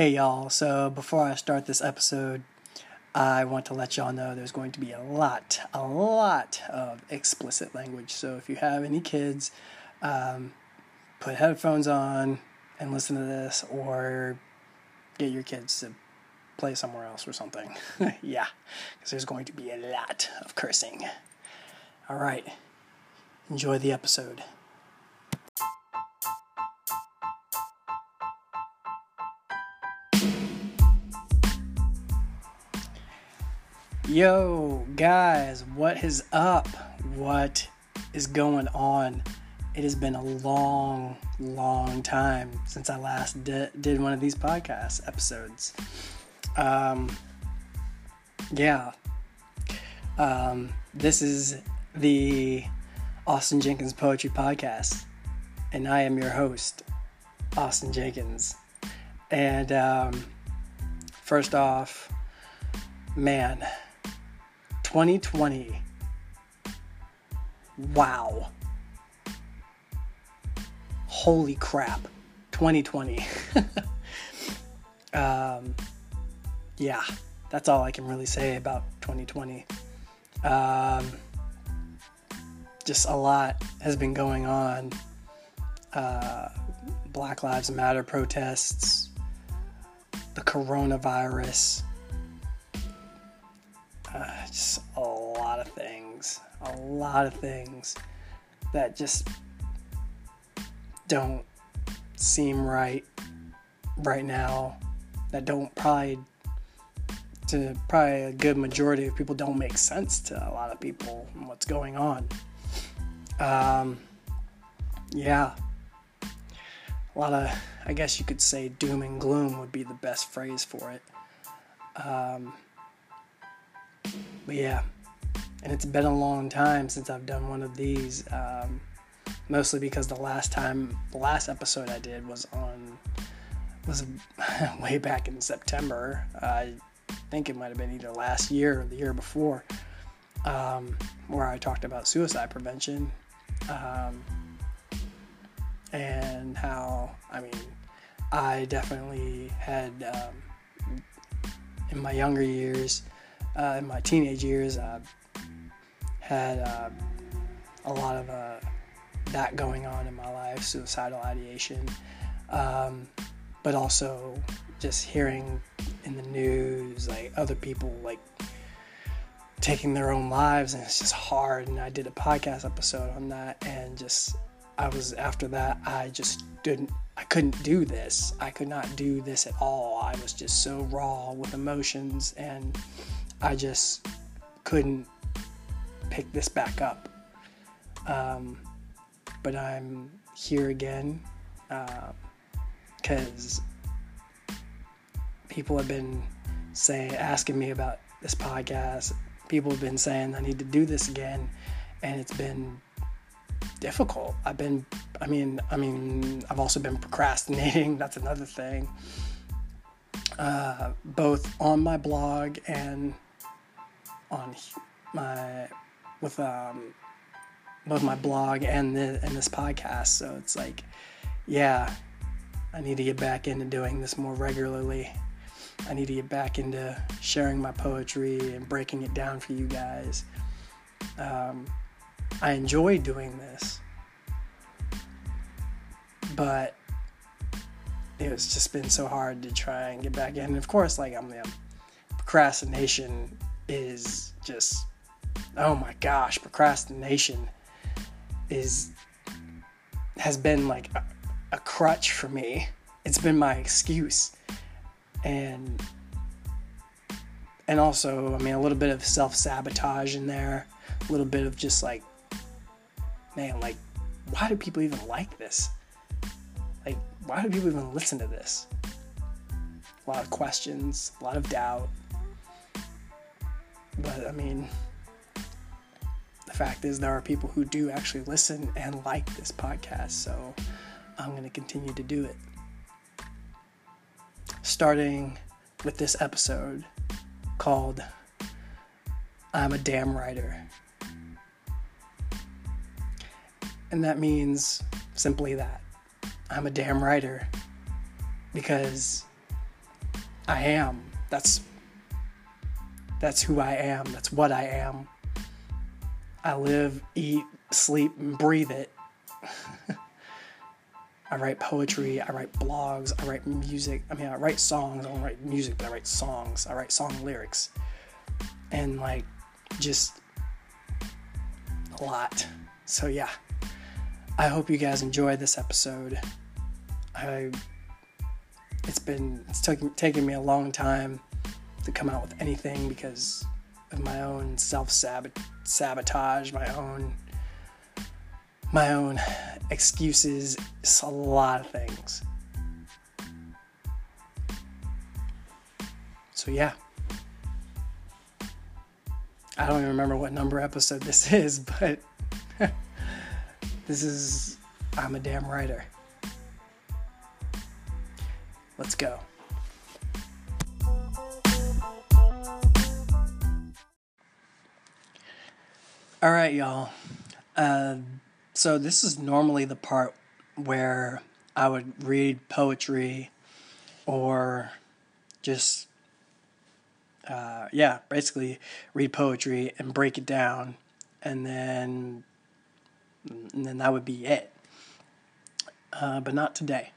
Hey y'all, so before I start this episode, I want to let y'all know there's going to be a lot, a lot of explicit language. So if you have any kids, um, put headphones on and listen to this, or get your kids to play somewhere else or something. yeah, because there's going to be a lot of cursing. All right, enjoy the episode. Yo, guys, what is up? What is going on? It has been a long, long time since I last di- did one of these podcast episodes. Um, yeah. Um, this is the Austin Jenkins Poetry Podcast, and I am your host, Austin Jenkins. And um, first off, man 2020. Wow. Holy crap. 2020. um, yeah, that's all I can really say about 2020. Um, just a lot has been going on. Uh, Black Lives Matter protests, the coronavirus, uh, just a lot of things, a lot of things that just don't seem right right now. That don't probably to probably a good majority of people don't make sense to a lot of people and what's going on. Um, yeah, a lot of I guess you could say doom and gloom would be the best phrase for it. Um, but yeah, and it's been a long time since I've done one of these. Um, mostly because the last time, the last episode I did was on was way back in September. I think it might have been either last year or the year before, um, where I talked about suicide prevention um, and how I mean I definitely had um, in my younger years uh, in my teenage years, I had uh, a lot of uh, that going on in my life, suicidal ideation, um, but also just hearing in the news like other people like taking their own lives, and it's just hard. And I did a podcast episode on that, and just I was after that, I just didn't. I couldn't do this. I could not do this at all. I was just so raw with emotions and I just couldn't pick this back up. Um, but I'm here again because uh, people have been saying, asking me about this podcast. People have been saying I need to do this again, and it's been difficult. I've been, I mean, I mean, I've also been procrastinating. That's another thing. Uh, both on my blog and on my with um both my blog and the and this podcast. So it's like, yeah, I need to get back into doing this more regularly. I need to get back into sharing my poetry and breaking it down for you guys. Um, I enjoy doing this, but it's just been so hard to try and get back in. And of course, like I'm, I'm procrastination is just oh my gosh, procrastination is has been like a, a crutch for me. It's been my excuse. And and also, I mean, a little bit of self sabotage in there, a little bit of just like, man, like, why do people even like this? Like, why do people even listen to this? A lot of questions, a lot of doubt, but I mean, the fact is, there are people who do actually listen and like this podcast, so I'm going to continue to do it. Starting with this episode called I'm a Damn Writer. And that means simply that I'm a damn writer because I am. That's that's who I am. That's what I am. I live, eat, sleep, and breathe it. I write poetry, I write blogs, I write music. I mean, I write songs. I don't write music, but I write songs. I write song lyrics. And like, just a lot. So, yeah. I hope you guys enjoyed this episode. I it's been it's taking taking me a long time to come out with anything because of my own self sabotage, my own my own excuses, it's a lot of things. So yeah. I don't even remember what number episode this is, but this is I'm a damn writer. Let's go. All right, y'all. Uh, so, this is normally the part where I would read poetry or just, uh, yeah, basically read poetry and break it down, and then, and then that would be it. Uh, but not today.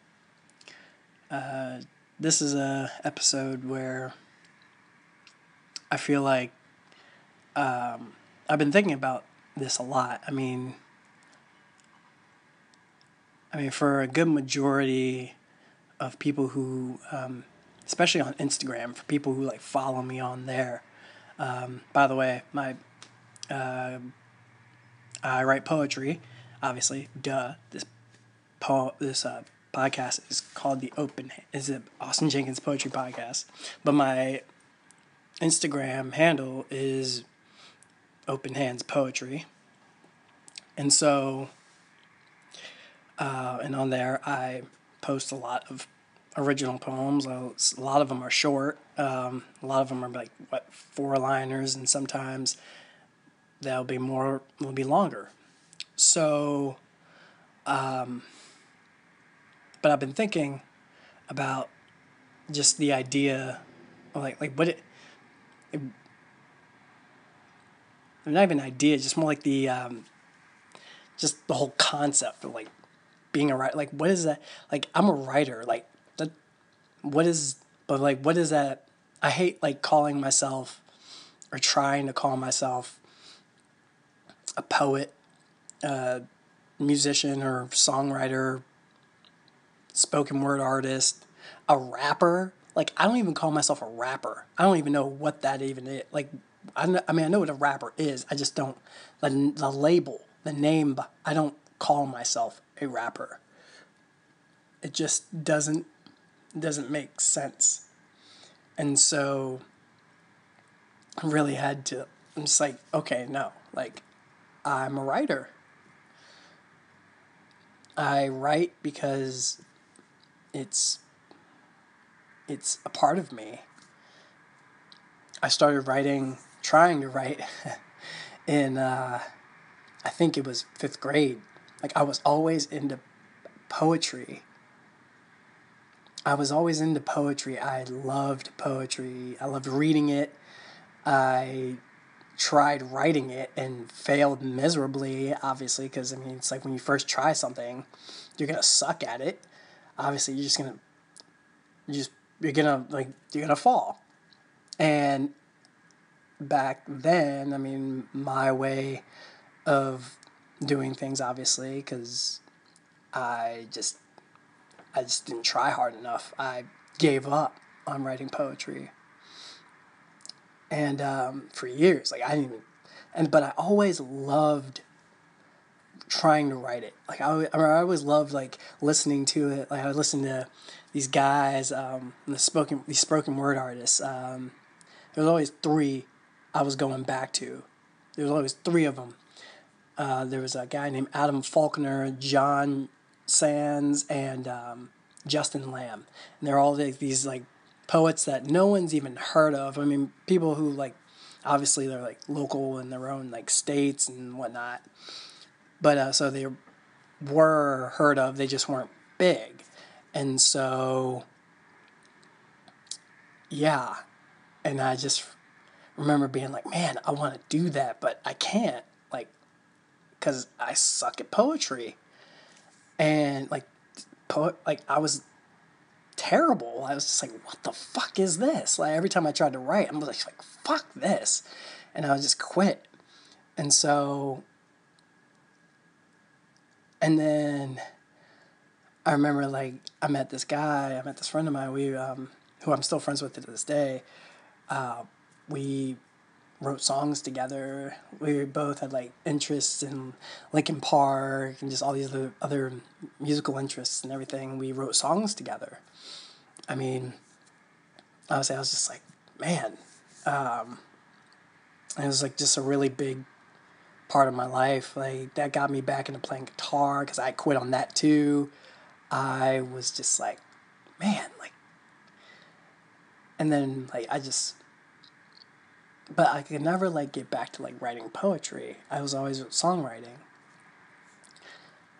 Uh, this is a episode where I feel like um, I've been thinking about this a lot. I mean, I mean, for a good majority of people who, um, especially on Instagram, for people who like follow me on there. Um, by the way, my uh, I write poetry, obviously. Duh. This po this uh, podcast is called the Open is it Austin Jenkins Poetry Podcast. But my Instagram handle is Open Hands Poetry. And so uh, and on there I post a lot of original poems. A lot of them are short. Um, a lot of them are like what four liners, and sometimes they'll be more. Will be longer. So, um, but I've been thinking about just the idea, like like what it, it not even an idea, just more like the um, just the whole concept of like being a writer. Like what is that? Like I'm a writer. Like that. What is? But like what is that? I hate like calling myself or trying to call myself a poet, a musician or songwriter, spoken word artist, a rapper. Like I don't even call myself a rapper. I don't even know what that even is. Like I, know, I mean I know what a rapper is. I just don't the the label, the name. I don't call myself a rapper. It just doesn't doesn't make sense. And so I really had to I'm just like, okay, no. Like I'm a writer. I write because it's it's a part of me. I started writing, trying to write in uh, I think it was fifth grade. Like I was always into poetry. I was always into poetry. I loved poetry. I loved reading it. I tried writing it and failed miserably, obviously, because I mean, it's like when you first try something, you're gonna suck at it obviously you're just gonna you just you're gonna like you're gonna fall and back then i mean my way of doing things obviously because i just i just didn't try hard enough i gave up on writing poetry and um, for years like i didn't even and but i always loved trying to write it. Like I, I always loved like listening to it. Like I would listen to these guys, um, the spoken these spoken word artists. Um, there was always three I was going back to. There was always three of them. Uh, there was a guy named Adam Falkner, John Sands, and um, Justin Lamb, and they're all like, these like poets that no one's even heard of. I mean, people who like obviously they're like local in their own like states and whatnot but uh, so they were heard of, they just weren't big. And so yeah. And I just remember being like, man, I want to do that, but I can't. Like, because I suck at poetry. And like, poet, like, I was terrible. I was just like, what the fuck is this? Like, every time I tried to write, I'm like, like fuck this. And I would just quit. And so, and then I remember like I met this guy, I met this friend of mine, we um, who I'm still friends with to this day. Uh, we wrote songs together. We both had like interests in Linkin Park and just all these other, other musical interests and everything. We wrote songs together. I mean, I was I was just like, man, um, it was like just a really big part of my life. Like that got me back into playing guitar because I quit on that too. I was just like, man, like, and then like I just, but I could never like get back to like writing poetry. I was always songwriting.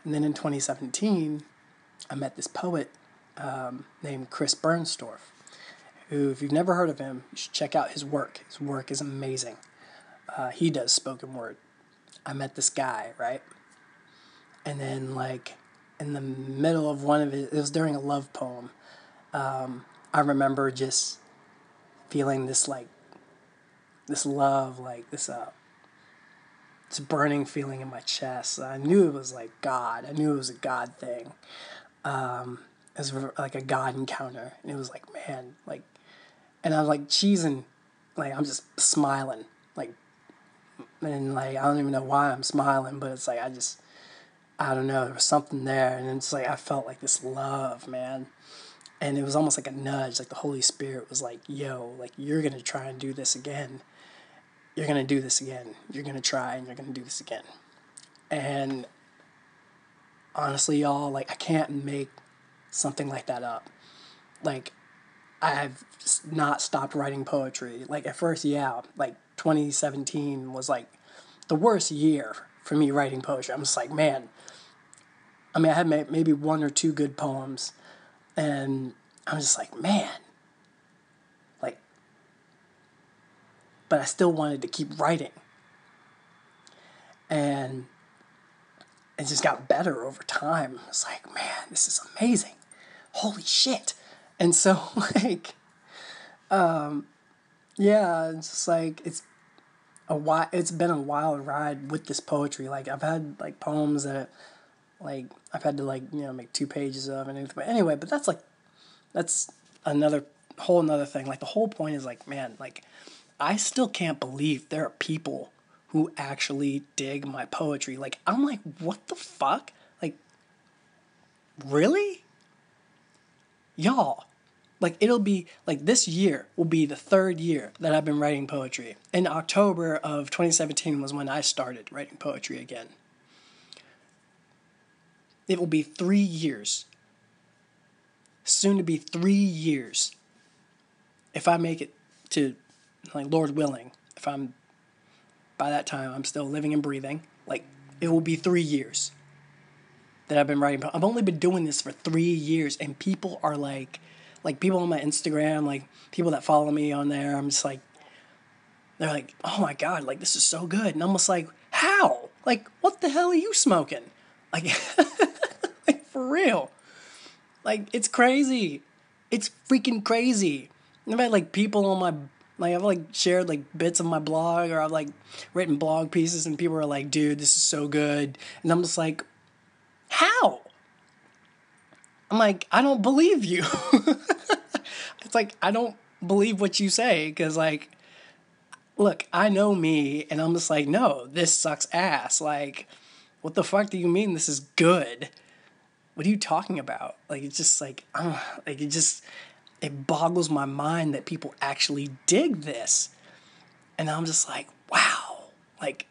And then in 2017, I met this poet um, named Chris Bernstorf, who, if you've never heard of him, you should check out his work. His work is amazing. Uh, he does spoken word. I met this guy, right? And then, like, in the middle of one of his, it was during a love poem. Um, I remember just feeling this, like, this love, like, this, uh, this burning feeling in my chest. I knew it was like God. I knew it was a God thing. Um, it was like a God encounter. And it was like, man, like, and I'm like cheesing, like, I'm just smiling, like, and like, I don't even know why I'm smiling, but it's like, I just, I don't know, there was something there. And it's like, I felt like this love, man. And it was almost like a nudge, like the Holy Spirit was like, yo, like, you're going to try and do this again. You're going to do this again. You're going to try and you're going to do this again. And honestly, y'all, like, I can't make something like that up. Like, I've not stopped writing poetry. Like, at first, yeah, like 2017 was like the worst year for me writing poetry. I'm just like, man, I mean, I had maybe one or two good poems, and I'm just like, man, like, but I still wanted to keep writing. And it just got better over time. It's like, man, this is amazing. Holy shit. And so, like, um, yeah, it's just like, it's a while, it's been a wild ride with this poetry. Like, I've had, like, poems that, like I've had to like you know make two pages of and anything. But anyway, but that's like that's another whole another thing. Like the whole point is like man, like I still can't believe there are people who actually dig my poetry. Like I'm like what the fuck? Like really? Y'all, like it'll be like this year will be the third year that I've been writing poetry. In October of 2017 was when I started writing poetry again. It will be three years. Soon to be three years. If I make it to, like, Lord willing, if I'm, by that time, I'm still living and breathing, like, it will be three years that I've been writing. I've only been doing this for three years, and people are like, like, people on my Instagram, like, people that follow me on there, I'm just like, they're like, oh my God, like, this is so good. And I'm just like, how? Like, what the hell are you smoking? Like for real. Like it's crazy. It's freaking crazy. I've had like people on my like I've like shared like bits of my blog or I've like written blog pieces and people are like, dude, this is so good. And I'm just like, how? I'm like, I don't believe you. it's like I don't believe what you say because like look, I know me and I'm just like, no, this sucks ass. Like what the fuck do you mean this is good? What are you talking about? Like it's just like uh, like it just it boggles my mind that people actually dig this. And I'm just like, wow. Like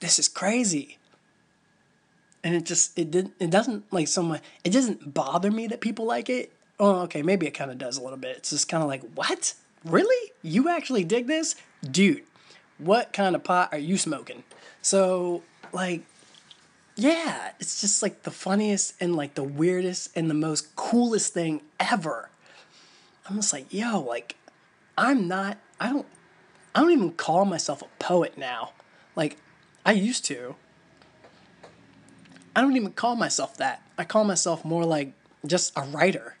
this is crazy. And it just it didn't, it doesn't like so much it doesn't bother me that people like it. Oh, okay, maybe it kind of does a little bit. It's just kind of like, what? Really? You actually dig this? Dude, what kind of pot are you smoking? So like yeah, it's just like the funniest and like the weirdest and the most coolest thing ever. I'm just like, yo, like, I'm not, I don't, I don't even call myself a poet now. Like, I used to. I don't even call myself that. I call myself more like just a writer.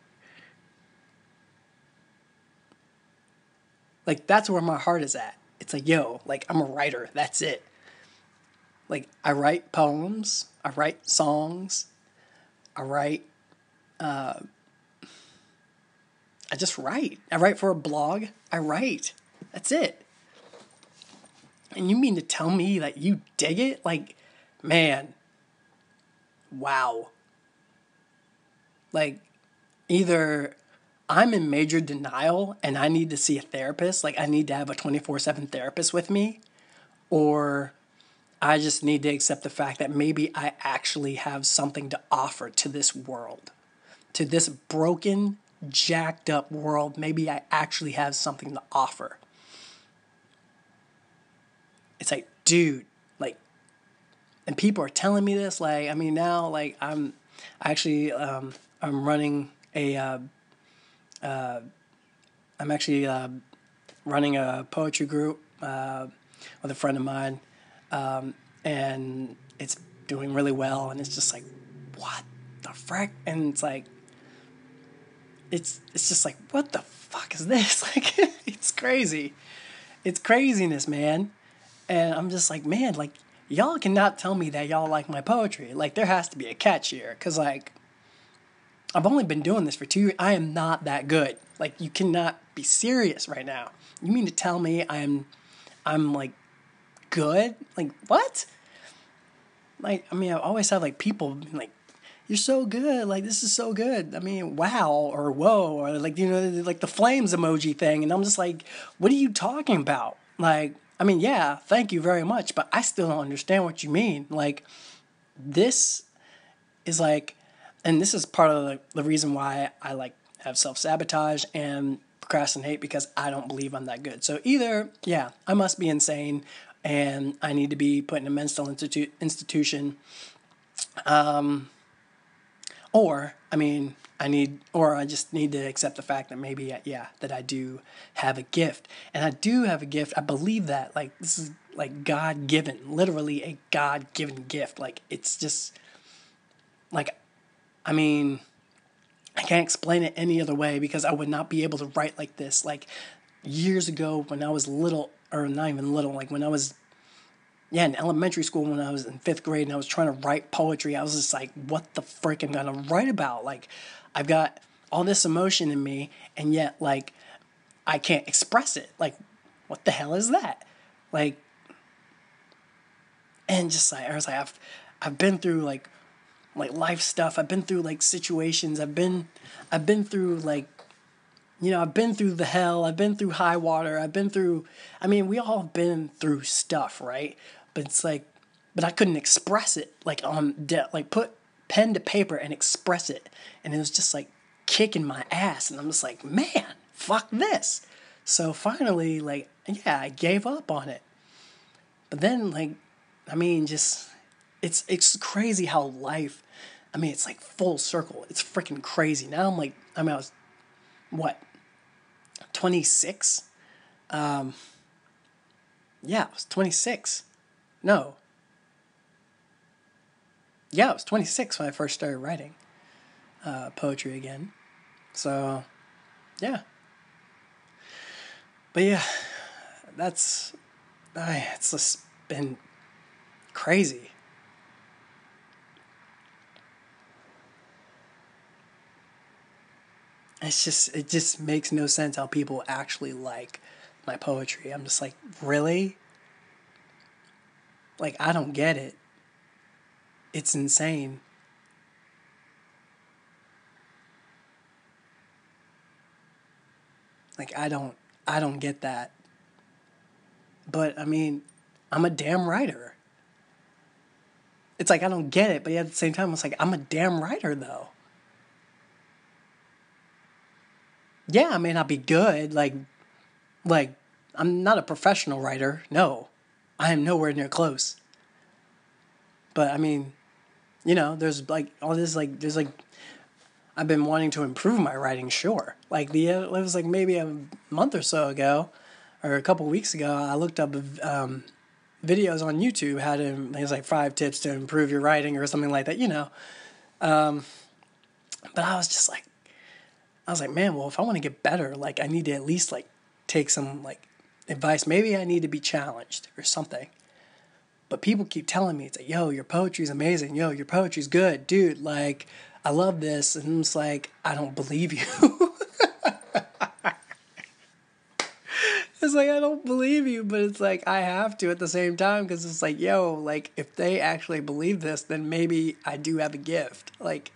Like, that's where my heart is at. It's like, yo, like, I'm a writer. That's it. Like, I write poems, I write songs, I write, uh, I just write. I write for a blog. I write. That's it. And you mean to tell me that you dig it? Like, man, wow. Like, either I'm in major denial and I need to see a therapist, like, I need to have a 24 7 therapist with me, or I just need to accept the fact that maybe I actually have something to offer to this world, to this broken, jacked up world. Maybe I actually have something to offer. It's like, dude, like, and people are telling me this. Like, I mean, now, like, I'm actually, um, I'm running a, uh, uh, I'm actually uh, running a poetry group uh, with a friend of mine um, and it's doing really well. And it's just like, what the frick? And it's like, it's it's just like, what the fuck is this? Like, it's crazy. It's craziness, man. And I'm just like, man, like y'all cannot tell me that y'all like my poetry. Like, there has to be a catch here, cause like. I've only been doing this for two years. I am not that good. Like you cannot be serious right now. You mean to tell me I'm I'm like good? Like what? Like I mean, I've always had like people like, "You're so good! Like this is so good!" I mean, wow or whoa or like you know like the flames emoji thing, and I'm just like, "What are you talking about?" Like, I mean, yeah, thank you very much, but I still don't understand what you mean. Like, this is like, and this is part of the, the reason why I like have self sabotage and procrastinate because I don't believe I'm that good. So either, yeah, I must be insane and I need to be put in a mental institu- institution. Um, or, I mean, I need, or I just need to accept the fact that maybe, uh, yeah, that I do have a gift. And I do have a gift. I believe that. Like, this is like God given, literally a God given gift. Like, it's just, like, I mean, I can't explain it any other way because I would not be able to write like this. Like, years ago when I was little, or not even little, like when I was, yeah, in elementary school when I was in fifth grade and I was trying to write poetry, I was just like, what the frick am I gonna write about? Like, I've got all this emotion in me, and yet, like, I can't express it. Like, what the hell is that? Like, and just like, I was like, I've, I've been through like, like life stuff. I've been through like situations. I've been, I've been through like you know, I've been through the hell, I've been through high water, I've been through, I mean, we all have been through stuff, right? But it's like, but I couldn't express it, like on, like put pen to paper and express it. And it was just like kicking my ass. And I'm just like, man, fuck this. So finally, like, yeah, I gave up on it. But then, like, I mean, just, it's, it's crazy how life, I mean, it's like full circle. It's freaking crazy. Now I'm like, I mean, I was, what, 26. Um, yeah, it was 26. No. Yeah, it was 26 when I first started writing uh, poetry again. So, yeah. But yeah, that's. I, it's just been crazy. It's just it just makes no sense how people actually like my poetry. I'm just like, really? Like I don't get it. It's insane. Like I don't I don't get that. But I mean, I'm a damn writer. It's like I don't get it, but at the same time it's like I'm a damn writer though. Yeah, I may not be good. Like, like I'm not a professional writer. No, I am nowhere near close. But I mean, you know, there's like all this like there's like I've been wanting to improve my writing. Sure, like the it was like maybe a month or so ago, or a couple weeks ago. I looked up um, videos on YouTube how to. It was like five tips to improve your writing or something like that. You know, um, but I was just like, I was like, man, well, if I want to get better, like I need to at least like take some like advice. Maybe I need to be challenged or something. But people keep telling me, it's like, yo, your poetry's amazing. Yo, your poetry's good. Dude, like, I love this. And it's like, I don't believe you. it's like, I don't believe you, but it's like, I have to at the same time because it's like, yo, like, if they actually believe this, then maybe I do have a gift. Like,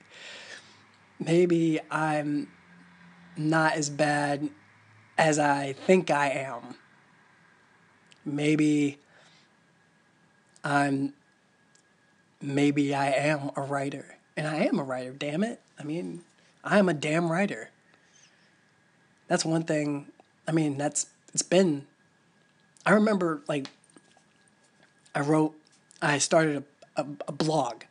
maybe I'm not as bad as I think I am. Maybe I'm maybe I am a writer. And I am a writer, damn it. I mean, I am a damn writer. That's one thing. I mean, that's it's been I remember like I wrote I started a, a, a blog.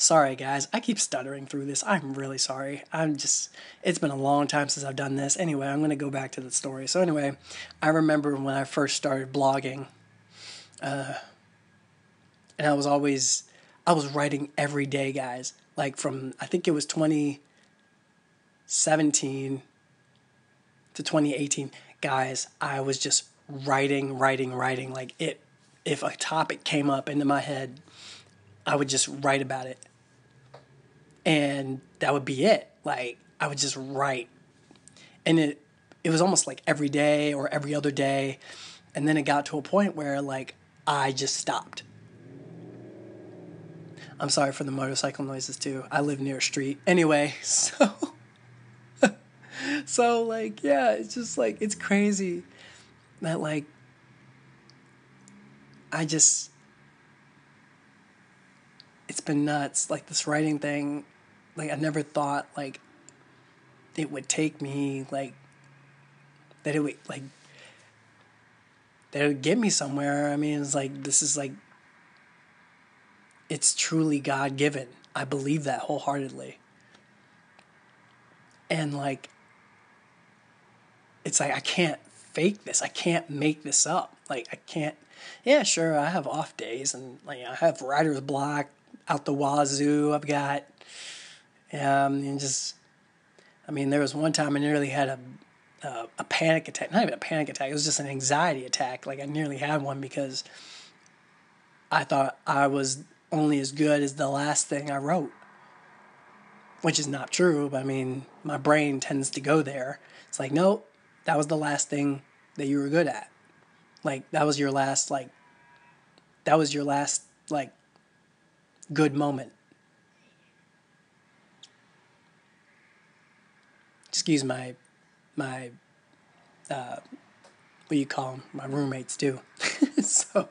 Sorry guys, I keep stuttering through this. I'm really sorry. I'm just it's been a long time since I've done this. Anyway, I'm going to go back to the story. So anyway, I remember when I first started blogging uh and I was always I was writing every day, guys. Like from I think it was 2017 to 2018, guys, I was just writing, writing, writing like it if a topic came up into my head, I would just write about it. And that would be it. Like I would just write. And it it was almost like every day or every other day. And then it got to a point where like I just stopped. I'm sorry for the motorcycle noises too. I live near a street. Anyway, so so like yeah, it's just like it's crazy that like I just it's been nuts like this writing thing like I never thought like it would take me like that it would like that it would get me somewhere. I mean, it's like this is like it's truly God given. I believe that wholeheartedly. And like, it's like, I can't fake this. I can't make this up. Like, I can't, yeah, sure, I have off days and like, I have writer's block out the wazoo. I've got, um, and just, I mean, there was one time I nearly had a, uh, a panic attack. Not even a panic attack. It was just an anxiety attack. Like I nearly had one because I thought I was only as good as the last thing I wrote. Which is not true, but I mean, my brain tends to go there. It's like, nope, that was the last thing that you were good at. Like, that was your last, like, that was your last, like, good moment. Excuse my, my, uh, what do you call them? My roommates do. so,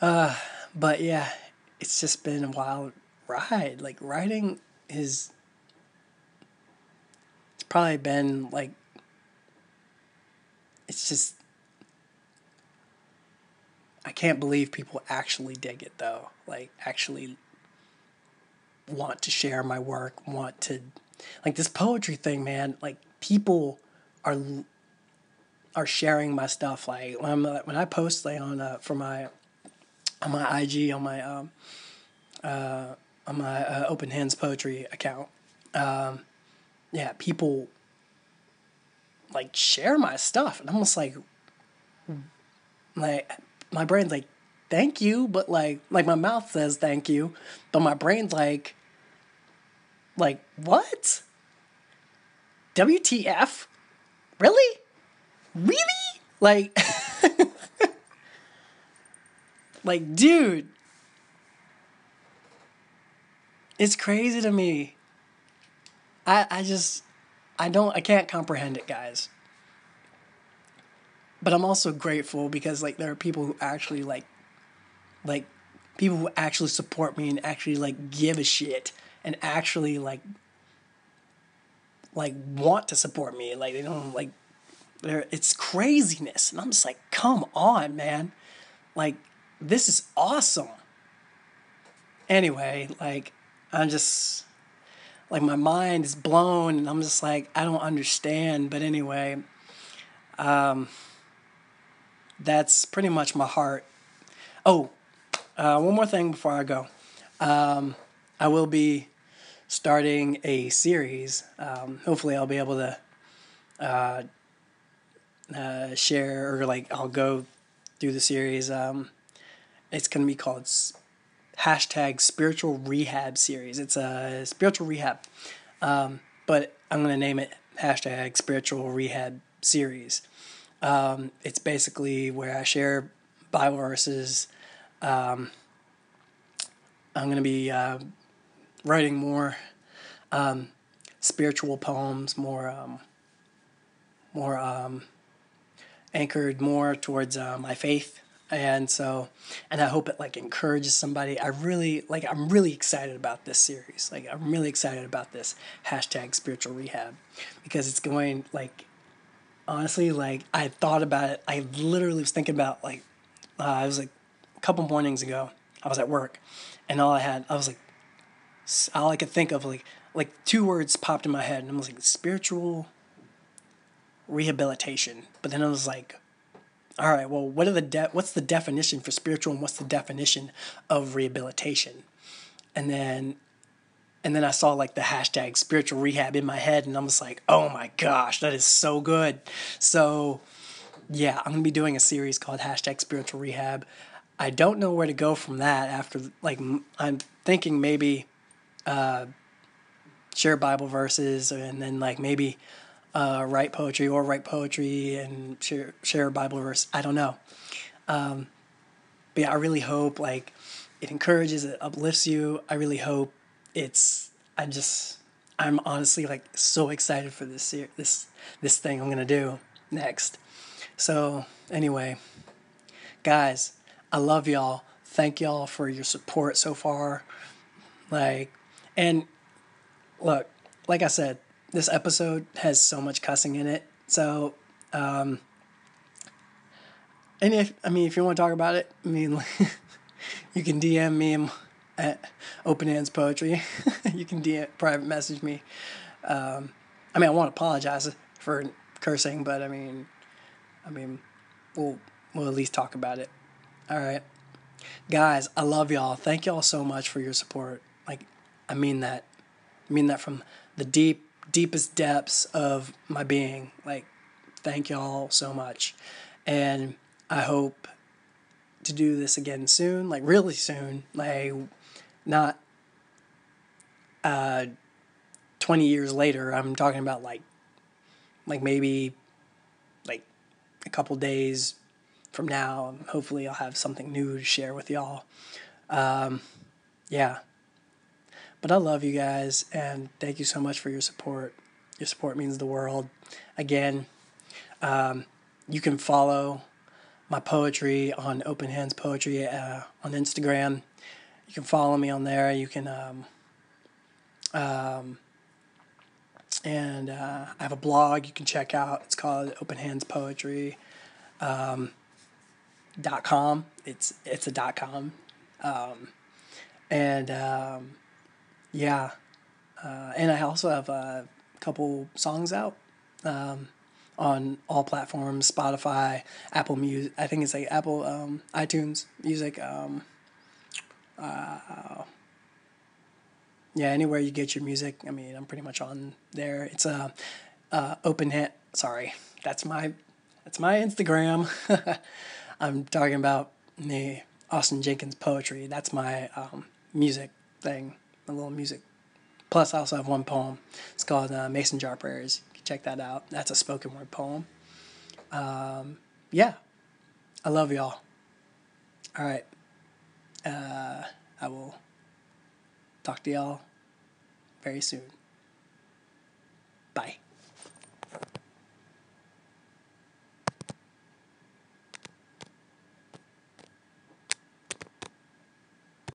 uh, but yeah, it's just been a wild ride. Like writing is it's probably been like it's just I can't believe people actually dig it though. Like actually want to share my work, want to like this poetry thing, man. Like people are are sharing my stuff. Like when, I'm, when I post like on uh, for my on my IG on my um, uh, on my uh, Open Hands Poetry account. Um, yeah, people like share my stuff, and I'm almost like, like my brain's like, thank you, but like like my mouth says thank you, but my brain's like, like what? WTF? Really? Really? Like. Like, dude, it's crazy to me. I I just I don't I can't comprehend it, guys. But I'm also grateful because like there are people who actually like like people who actually support me and actually like give a shit and actually like like want to support me. Like they don't like there it's craziness. And I'm just like, come on, man. Like this is awesome. Anyway, like I'm just like my mind is blown and I'm just like I don't understand. But anyway, um, that's pretty much my heart. Oh, uh, one more thing before I go. Um, I will be starting a series. Um, hopefully, I'll be able to uh, uh, share or like I'll go through the series. Um, it's going to be called hashtag spiritual rehab series. It's a spiritual rehab, um, but I'm going to name it hashtag spiritual rehab series. Um, it's basically where I share Bible verses. Um, I'm going to be uh, writing more um, spiritual poems, more um, more um, anchored more towards uh, my faith. And so and i hope it like encourages somebody. I really like i'm really excited about this series. Like i'm really excited about this hashtag spiritual rehab because it's going like honestly like i thought about it. I literally was thinking about like uh, i was like a couple mornings ago. I was at work and all i had i was like all i could think of like like two words popped in my head and i was like spiritual rehabilitation but then i was like all right, well, what are the de- what's the definition for spiritual and what's the definition of rehabilitation? And then and then I saw like the hashtag spiritual rehab in my head and I was like, "Oh my gosh, that is so good." So, yeah, I'm to be doing a series called hashtag spiritual rehab. I don't know where to go from that after like I'm thinking maybe uh, share Bible verses and then like maybe uh, write poetry or write poetry and share, share Bible verse. I don't know. Um, but yeah, I really hope like it encourages, it uplifts you. I really hope it's. I'm just. I'm honestly like so excited for this year, this this thing I'm gonna do next. So anyway, guys, I love y'all. Thank y'all for your support so far. Like, and look, like I said, this episode has so much cussing in it. So, um, and if I mean, if you want to talk about it, I mean, you can DM me at Open Hands Poetry. you can DM private message me. Um, I mean, I want to apologize for cursing, but I mean, I mean, we'll we'll at least talk about it. All right, guys, I love y'all. Thank y'all so much for your support. I mean that. I mean that from the deep deepest depths of my being. Like, thank y'all so much. And I hope to do this again soon, like really soon, like not uh 20 years later. I'm talking about like like maybe like a couple days from now. Hopefully I'll have something new to share with y'all. Um yeah. But I love you guys and thank you so much for your support. Your support means the world. Again, um, you can follow my poetry on Open Hands Poetry uh, on Instagram. You can follow me on there. You can, um, um, and uh, I have a blog you can check out. It's called Open Hands Poetry. Um, dot com. It's it's a dot com, um, and um, yeah, uh, and I also have a couple songs out um, on all platforms: Spotify, Apple Music. I think it's like Apple um, iTunes Music. Um, uh, yeah, anywhere you get your music. I mean, I'm pretty much on there. It's a open hit. Sorry, that's my that's my Instagram. I'm talking about the Austin Jenkins poetry. That's my um, music thing a little music. Plus, I also have one poem. It's called uh, Mason Jar Prayers. You can check that out. That's a spoken word poem. Um, yeah, I love y'all. All right. Uh, I will talk to y'all very soon. Bye.